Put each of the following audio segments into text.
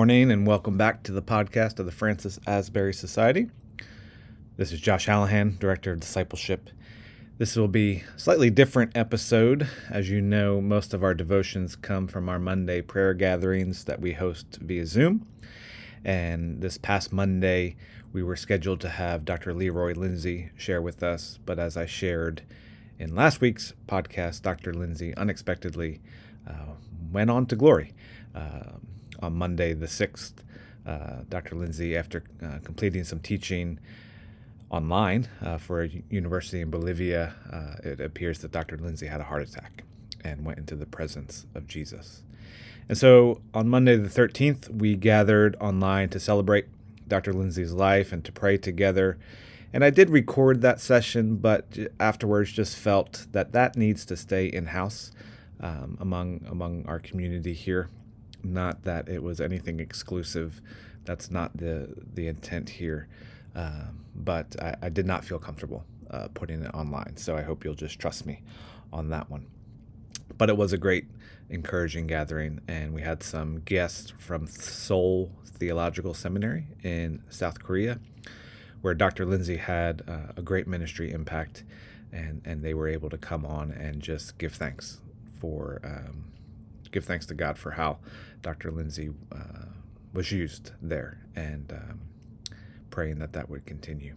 morning, and welcome back to the podcast of the Francis Asbury Society. This is Josh Hallahan, Director of Discipleship. This will be a slightly different episode. As you know, most of our devotions come from our Monday prayer gatherings that we host via Zoom. And this past Monday, we were scheduled to have Dr. Leroy Lindsey share with us, but as I shared in last week's podcast, Dr. Lindsey unexpectedly uh, went on to glory. Uh, on Monday, the 6th, uh, Dr. Lindsey, after uh, completing some teaching online uh, for a university in Bolivia, uh, it appears that Dr. Lindsey had a heart attack and went into the presence of Jesus. And so on Monday, the 13th, we gathered online to celebrate Dr. Lindsey's life and to pray together. And I did record that session, but afterwards just felt that that needs to stay in house um, among among our community here. Not that it was anything exclusive. That's not the the intent here. Um, but I, I, did not feel comfortable uh, putting it online. So I hope you'll just trust me on that one. But it was a great, encouraging gathering, and we had some guests from Seoul Theological Seminary in South Korea, where Dr. Lindsey had uh, a great ministry impact, and, and they were able to come on and just give thanks for um, give thanks to God for how Dr. Lindsey uh, was used there, and um, praying that that would continue.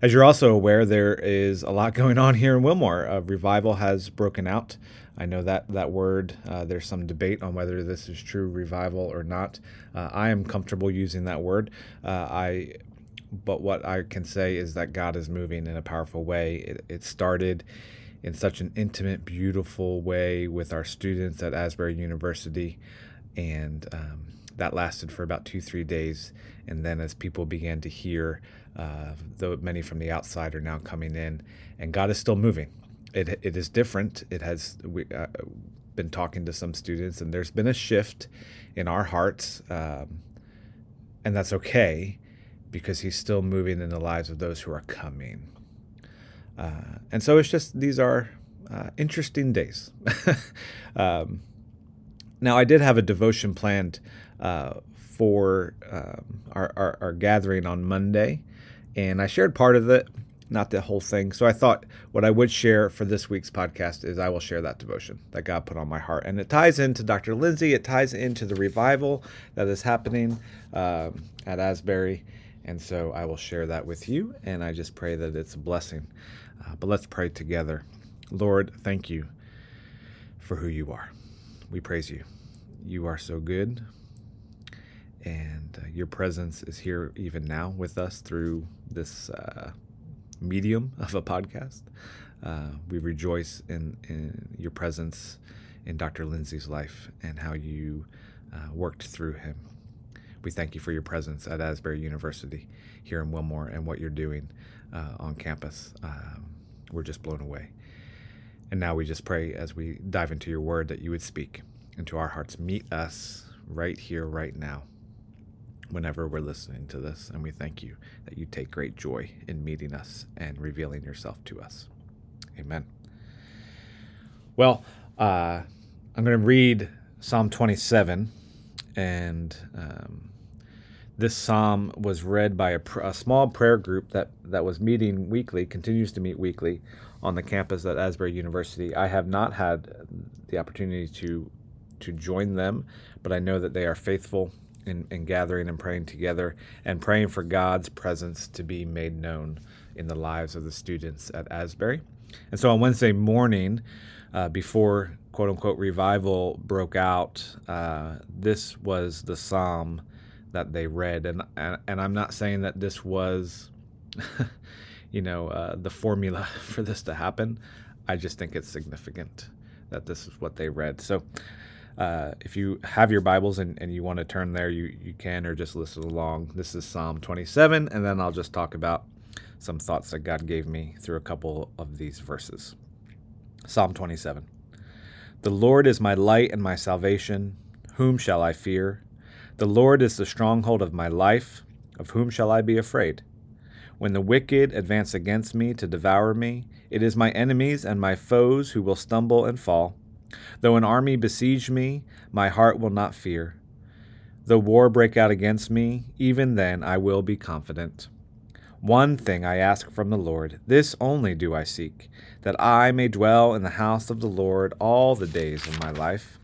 As you're also aware, there is a lot going on here in Wilmore. A revival has broken out. I know that that word, uh, there's some debate on whether this is true revival or not. Uh, I am comfortable using that word. Uh, I, but what I can say is that God is moving in a powerful way. It, it started in such an intimate, beautiful way with our students at Asbury University, and um, that lasted for about two, three days. And then as people began to hear, uh, though many from the outside are now coming in, and God is still moving. It, it is different. It has we uh, been talking to some students, and there's been a shift in our hearts, um, and that's okay because He's still moving in the lives of those who are coming. Uh, and so it's just these are uh, interesting days. um, now I did have a devotion planned uh, for um, our, our, our, gathering on Monday, and I shared part of it, not the whole thing. So I thought what I would share for this week's podcast is I will share that devotion that God put on my heart, and it ties into Dr. Lindsey. It ties into the revival that is happening um, at Asbury, and so I will share that with you. And I just pray that it's a blessing. Uh, but let's pray together. Lord, thank you for who you are. We praise you. You are so good and uh, your presence is here even now with us through this uh, medium of a podcast. Uh, we rejoice in, in your presence in Dr. Lindsey's life and how you uh, worked through him. We thank you for your presence at Asbury University here in Wilmore and what you're doing uh, on campus. Um, we're just blown away. And now we just pray as we dive into your word that you would speak into our hearts. Meet us right here, right now whenever we're listening to this, and we thank you that you take great joy in meeting us and revealing yourself to us. Amen. Well, uh, I'm going to read Psalm 27, and um, this psalm was read by a, a, small prayer group that, that was meeting weekly, continues to meet weekly on the campus at Asbury University. I have not had the opportunity to to join them, but I know that they are faithful in, in gathering and praying together and praying for God's presence to be made known in the lives of the students at Asbury. And so on Wednesday morning, uh, before quote unquote revival broke out, uh, this was the psalm that they read. And, and, and I'm not saying that this was, you know, uh, the formula for this to happen. I just think it's significant that this is what they read. So uh, if you have your Bibles and, and you want to turn there, you, you can, or just listen along. This is Psalm 27, and then I'll just talk about some thoughts that God gave me through a couple of these verses. Psalm 27 The Lord is my light and my salvation. Whom shall I fear? The Lord is the stronghold of my life. Of whom shall I be afraid? When the wicked advance against me to devour me, it is my enemies and my foes who will stumble and fall. Though an army besiege me, my heart will not fear. Though war break out against me, even then I will be confident. One thing I ask from the Lord, this only do I seek, that I may dwell in the house of the Lord all the days of my life,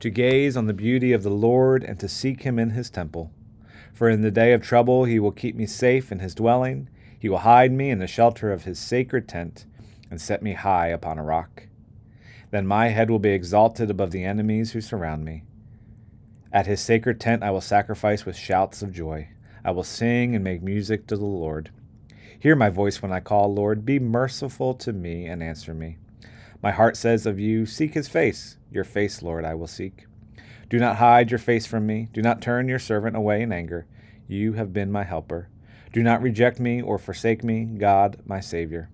to gaze on the beauty of the Lord and to seek him in his temple. For in the day of trouble he will keep me safe in his dwelling, he will hide me in the shelter of his sacred tent, and set me high upon a rock. Then my head will be exalted above the enemies who surround me. At his sacred tent I will sacrifice with shouts of joy. I will sing and make music to the Lord. Hear my voice when I call, Lord. Be merciful to me and answer me. My heart says of you, Seek his face. Your face, Lord, I will seek. Do not hide your face from me. Do not turn your servant away in anger. You have been my helper. Do not reject me or forsake me, God, my Savior.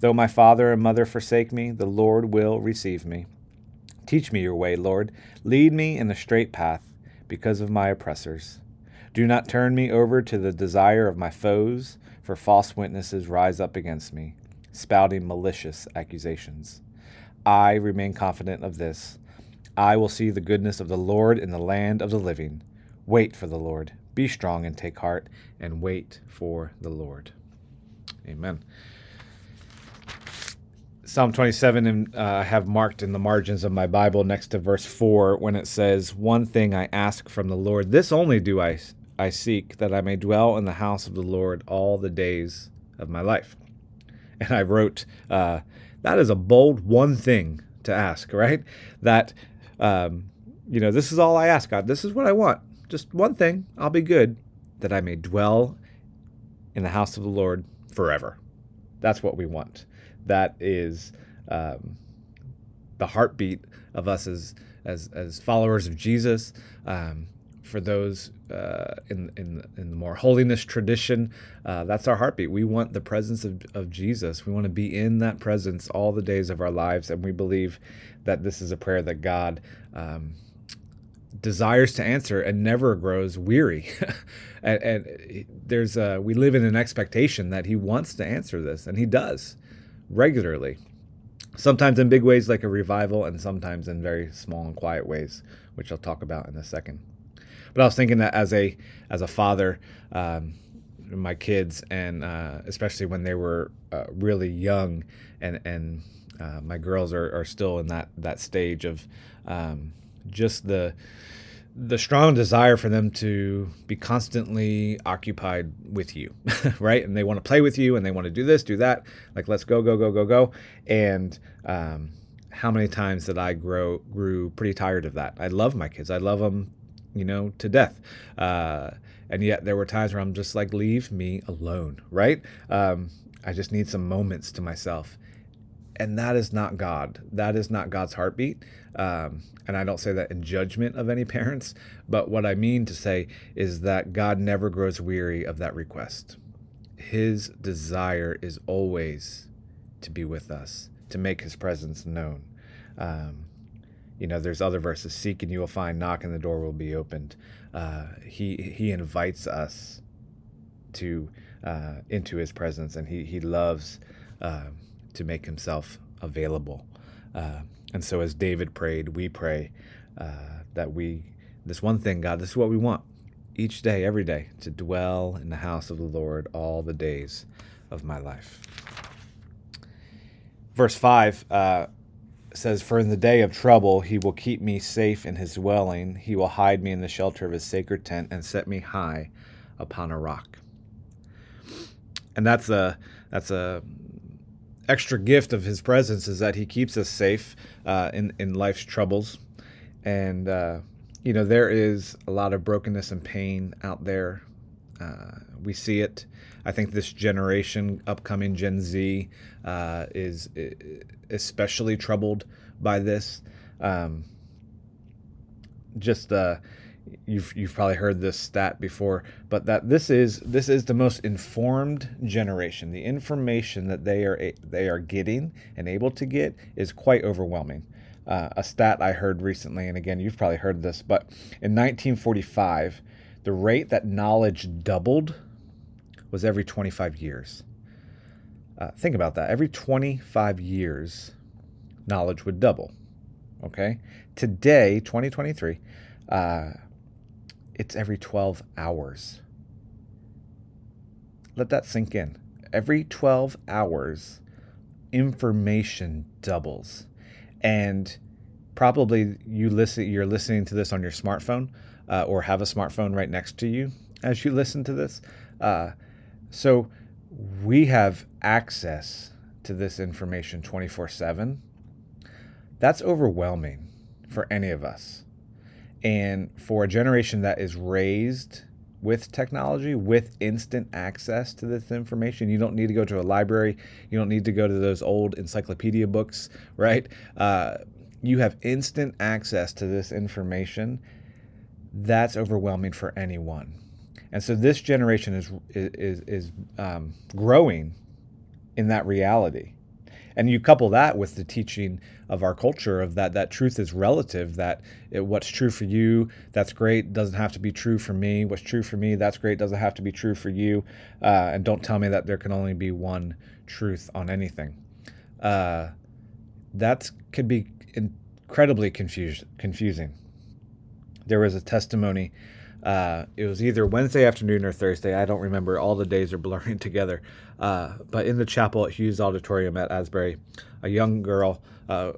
Though my father and mother forsake me, the Lord will receive me. Teach me your way, Lord. Lead me in the straight path because of my oppressors. Do not turn me over to the desire of my foes, for false witnesses rise up against me, spouting malicious accusations. I remain confident of this. I will see the goodness of the Lord in the land of the living. Wait for the Lord. Be strong and take heart, and wait for the Lord. Amen. Psalm 27 uh, I have marked in the margins of my Bible next to verse 4 when it says, One thing I ask from the Lord, this only do I, I seek, that I may dwell in the house of the Lord all the days of my life. And I wrote, uh, That is a bold one thing to ask, right? That, um, you know, this is all I ask, God. This is what I want. Just one thing. I'll be good, that I may dwell in the house of the Lord forever. That's what we want that is um, the heartbeat of us as as, as followers of Jesus. Um, for those uh, in, in, in the more holiness tradition, uh, that's our heartbeat. We want the presence of, of Jesus. We want to be in that presence all the days of our lives. And we believe that this is a prayer that God um, desires to answer and never grows weary. and, and, there's a, we live in an expectation that He wants to answer this, and He does regularly. Sometimes in big ways like a revival, and sometimes in very small and quiet ways, which I'll talk about in a second. But I was thinking that as a as a father, um, my kids, and uh, especially when they were uh, really young, and and uh, my girls are, are still in that that stage of um, just the the strong desire for them to be constantly occupied with you, right? And they want to play with you and they want to do this, do that. Like, let's go, go, go, go, go. And um, how many times did I grow grew pretty tired of that? I love my kids. I love them, you know, to death. Uh, and yet there were times where I'm just like, leave me alone, right? Um, I just need some moments to myself. And that is not God. That is not God's heartbeat. Um, and I don't say that in judgment of any parents, but what I mean to say is that God never grows weary of that request. His desire is always to be with us, to make his presence known. Um, you know, there's other verses seek and you will find, knock and the door will be opened. Uh, he, he invites us to uh, into his presence and he, he loves uh, to make himself available. Uh, and so, as David prayed, we pray uh, that we, this one thing, God, this is what we want each day, every day, to dwell in the house of the Lord all the days of my life. Verse 5 uh, says, For in the day of trouble he will keep me safe in his dwelling, he will hide me in the shelter of his sacred tent and set me high upon a rock. And that's a that's a extra gift of his presence is that he keeps us safe uh, in in life's troubles, and uh, you know there is a lot of brokenness and pain out there. Uh, we see it. I think this generation, upcoming Gen Z, uh, is especially troubled by this. Um, just uh, you've you've probably heard this stat before, but that this is this is the most informed generation. The information that they are they are getting and able to get is quite overwhelming. Uh, a stat I heard recently, and again you've probably heard this, but in 1945, the rate that knowledge doubled was every 25 years. Uh, think about that. Every 25 years, knowledge would double. Okay, today, 2023. Uh, it's every 12 hours. Let that sink in. Every 12 hours, information doubles. And probably you listen you're listening to this on your smartphone uh, or have a smartphone right next to you as you listen to this. Uh, so we have access to this information 24 7. That's overwhelming for any of us. And for a generation that is raised with technology, with instant access to this information, you don't need to go to a library. You don't need to go to those old encyclopedia books, right? Uh, you have instant access to this information. That's overwhelming for anyone. And so this generation is is is um, growing in that reality and you couple that with the teaching of our culture of that that truth is relative that it, what's true for you that's great doesn't have to be true for me what's true for me that's great doesn't have to be true for you uh, and don't tell me that there can only be one truth on anything uh, that could be incredibly confused, confusing there was a testimony uh, it was either Wednesday afternoon or Thursday. I don't remember. All the days are blurring together. Uh, but in the chapel at Hughes Auditorium at Asbury, a young girl, uh,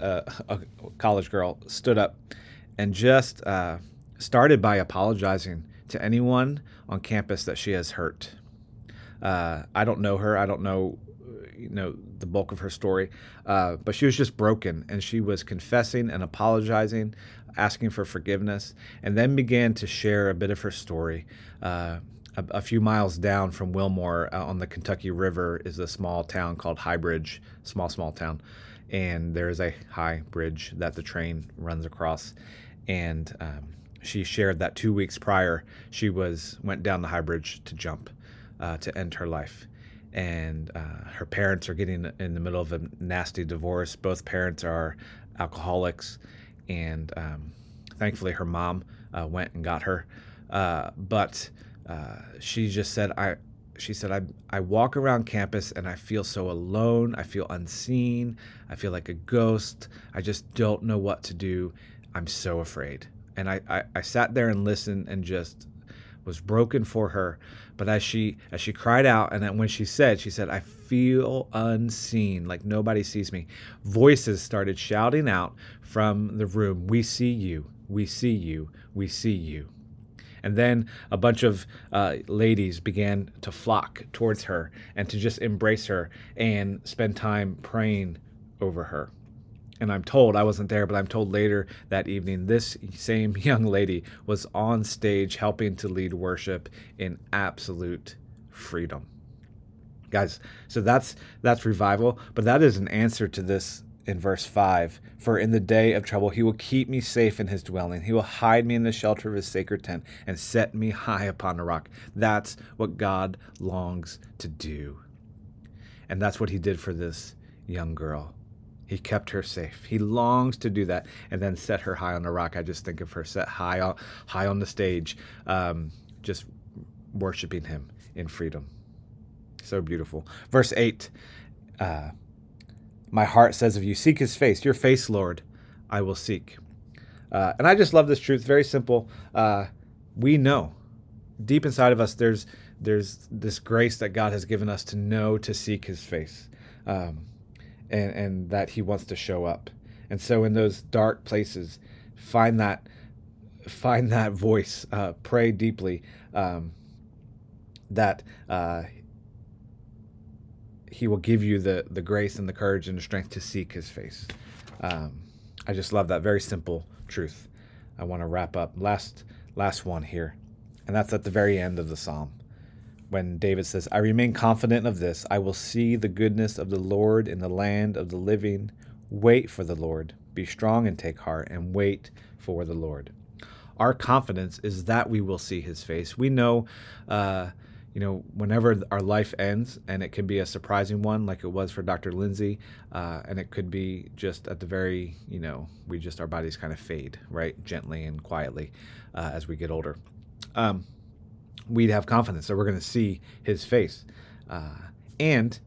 a, a, college girl, stood up and just uh, started by apologizing to anyone on campus that she has hurt. Uh, I don't know her. I don't know you know the bulk of her story, uh, but she was just broken, and she was confessing and apologizing asking for forgiveness, and then began to share a bit of her story. Uh, a, a, few miles down from Wilmore uh, on the Kentucky River is a small town called High Bridge, small, small town. And there is a high bridge that the train runs across. And um, she shared that two weeks prior, she was went down the high bridge to jump uh, to end her life. And uh, her parents are getting in the middle of a nasty divorce. Both parents are alcoholics and um, thankfully her mom uh, went and got her. Uh, but uh, she just said, "I." She said, I, I walk around campus and I feel so alone. I feel unseen. I feel like a ghost. I just don't know what to do. I'm so afraid. And I, I, I sat there and listened and just was broken for her. But as she as she cried out, and then when she said, she said, "I feel unseen, like nobody sees me." Voices started shouting out from the room, "We see you, we see you, we see you." And then a bunch of uh, ladies began to flock towards her and to just embrace her and spend time praying over her and I'm told I wasn't there, but I'm told later that evening this same young lady was on stage helping to lead worship in absolute freedom. Guys, so that's that's revival, but that is an answer to this in verse 5 For in the day of trouble he will keep me safe in his dwelling. He will hide me in the shelter of his sacred tent and set me high upon a rock. That's what God longs to do. And that's what he did for this young girl. He kept her safe. He longs to do that and then set her high on the rock. I just think of her set high on, high on the stage, um, just worshiping him in freedom. So beautiful. Verse 8 uh, My heart says, If you seek his face, your face, Lord, I will seek. Uh, and I just love this truth. Very simple. Uh, we know deep inside of us, there's there's this grace that God has given us to know to seek His face. Um, and, and that he wants to show up. And so in those dark places, find that find that voice, uh, pray deeply um, that uh, he will give you the the grace and the courage and the strength to seek his face. Um, I just love that very simple truth. I want to wrap up last last one here, and that's at the very end of the psalm when David says, I remain confident of this. I will see the goodness of the Lord in the land of the living. Wait for the Lord. Be strong and take heart, and wait for the Lord. Our confidence is that we will see his face. We know, uh, you know, whenever our life ends, and it can be a surprising one, like it was for Dr. Lindsey, uh, and it could be just at the very, you know, we just, our bodies kind of fade, right? Gently and quietly uh, as we get older. Um, we'd have confidence that we're going to see his face. Uh, and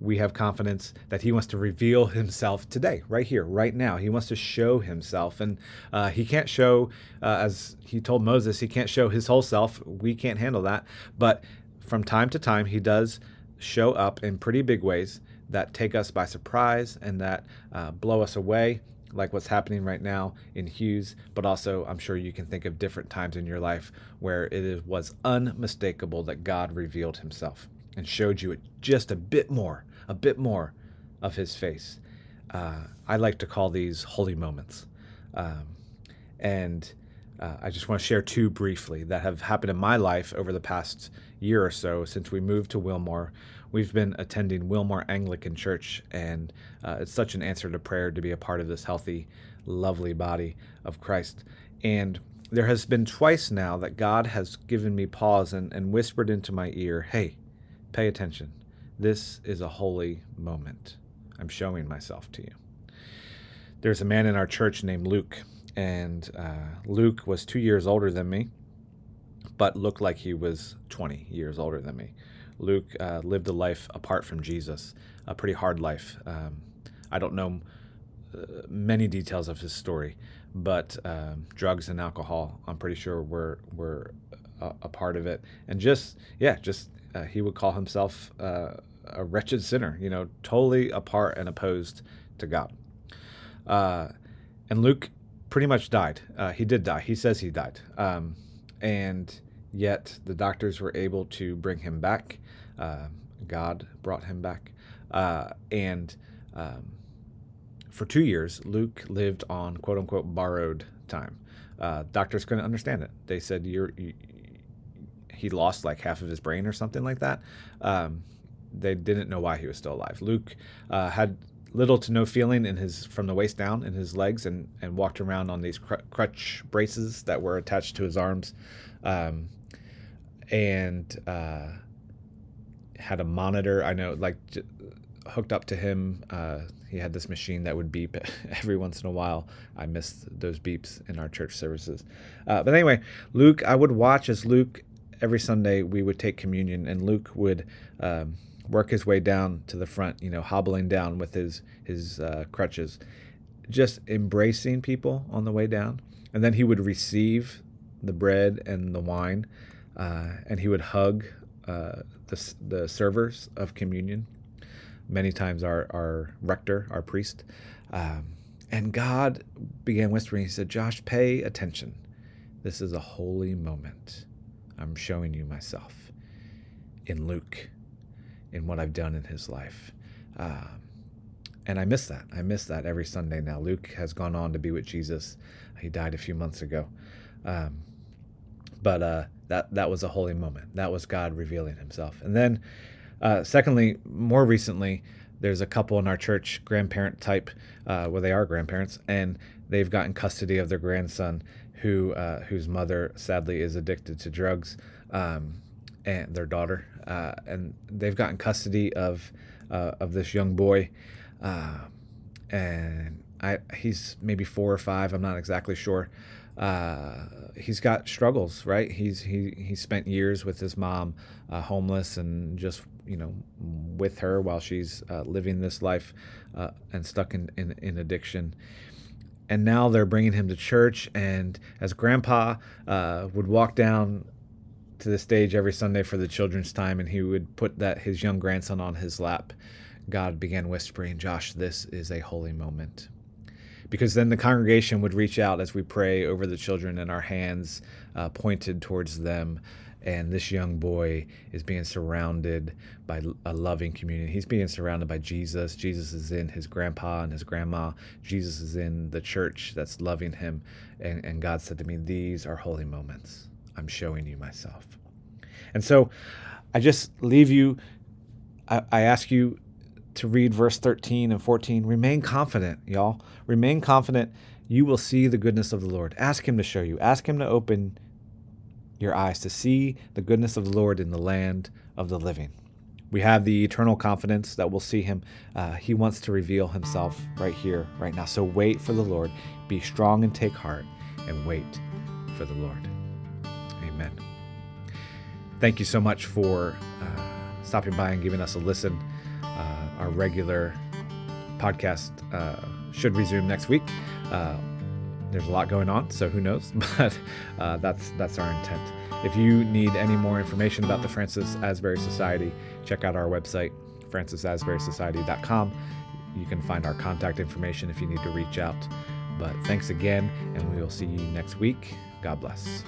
we have confidence that He wants to reveal Himself today, right here, right now. He wants to show Himself. And uh, He can't show, uh, as He told Moses, He can't show His whole self. We can't handle that. But from time to time, He does show up in pretty big ways that take us by surprise and that uh, blow us away like what's happening right now in Hughes, but also I'm sure you can think of different times in your life where it was unmistakable that God revealed himself and showed you just a bit more, a bit more of his face. Uh, I like to call these holy moments. Um, and uh, I just want to share two briefly that have happened in my life over the past year or so since we moved to Wilmore. We've been attending Wilmore Anglican Church, and uh, it's such an answer to prayer to be a part of this healthy, lovely body of Christ. And there has been twice now that God has given me pause and, and whispered into my ear, Hey, pay attention. This is a holy moment. I'm showing myself to you. There's a man in our church named Luke, and uh, Luke was two years older than me, but looked like he was 20 years older than me. Luke uh, lived a life apart from Jesus, a pretty hard life. Um, I don't know uh, many details of his story, but um, drugs and alcohol, I'm pretty sure were were a, a part of it. And just yeah, just uh, he would call himself uh, a wretched sinner, you know, totally apart and opposed to God. Uh, and Luke pretty much died. Uh, he did die. He says he died. Um, and yet the doctors were able to bring him back. Uh, God brought him back. Uh, and um, for two years, Luke lived on quote unquote borrowed time. Uh, doctors couldn't understand it. They said you're, you, he lost like half of his brain or something like that. Um, they didn't know why he was still alive. Luke uh, had little to no feeling in his from the waist down in his legs and and walked around on these cr- crutch braces that were attached to his arms um, and uh, had a monitor. I know like j- hooked up to him uh, he had this machine that would beep every once in a while. I missed those beeps in our church services. Uh, but anyway luke i would watch as luke every sunday we would take communion and luke would um, work his way down to the front, you know, hobbling down with his his uh, crutches, just embracing people on the way down, and then he would receive the bread and the wine, uh, and he would hug uh, the the servers of communion. Many times, our our rector, our priest, um, and God began whispering. He said, "Josh, pay attention. This is a holy moment. I'm showing you myself." In Luke in what I've done in his life. Uh, and I miss that. I miss that every Sunday now. Luke has gone on to be with Jesus. He died a few months ago. Um, but uh, that that was a holy moment. That was God revealing Himself. And then, uh, secondly, more recently, there's a couple in our church, grandparent type, uh, where they are grandparents, and they've gotten custody of their grandson, who uh, whose mother sadly is addicted to drugs. Um, and their daughter, uh, and they've gotten custody of uh, of this young boy, uh, and I he's maybe four or five. I'm not exactly sure. Uh, he's got struggles, right? He's he he spent years with his mom, uh, homeless, and just you know with her while she's uh, living this life and stuck in, in in addiction and now they're bringing him to church. And as Grandpa uh, would walk down to the stage every Sunday for the children's time, and he would put that his young grandson on his lap. God began whispering, "Josh, this is a holy moment." Because then the congregation would reach out as we pray over the children, and our hands uh, pointed towards them. And this young boy is being surrounded by a loving community. He's being surrounded by Jesus. Jesus is in his grandpa and his grandma. Jesus is in the church that's loving him. And, and God said to me, These are holy moments. I'm showing you myself. And so I just leave you, I, I ask you to read verse 13 and 14. Remain confident, y'all. Remain confident. You will see the goodness of the Lord. Ask Him to show you, ask Him to open your eyes to see the goodness of the Lord in the land of the living. We have the eternal confidence that we'll see Him. Uh, he wants to reveal Himself right here, right now. So wait for the Lord. Be strong and take heart, and wait for the Lord. Amen. Thank you so much for uh, stopping by and giving us a listen. Our regular podcast uh, should resume next week. Uh, there's a lot going on, so who knows? But uh, that's that's our intent. If you need any more information about the Francis Asbury Society, check out our website, francisasburysociety.com. You can find our contact information if you need to reach out. But thanks again, and we will see you next week. God bless.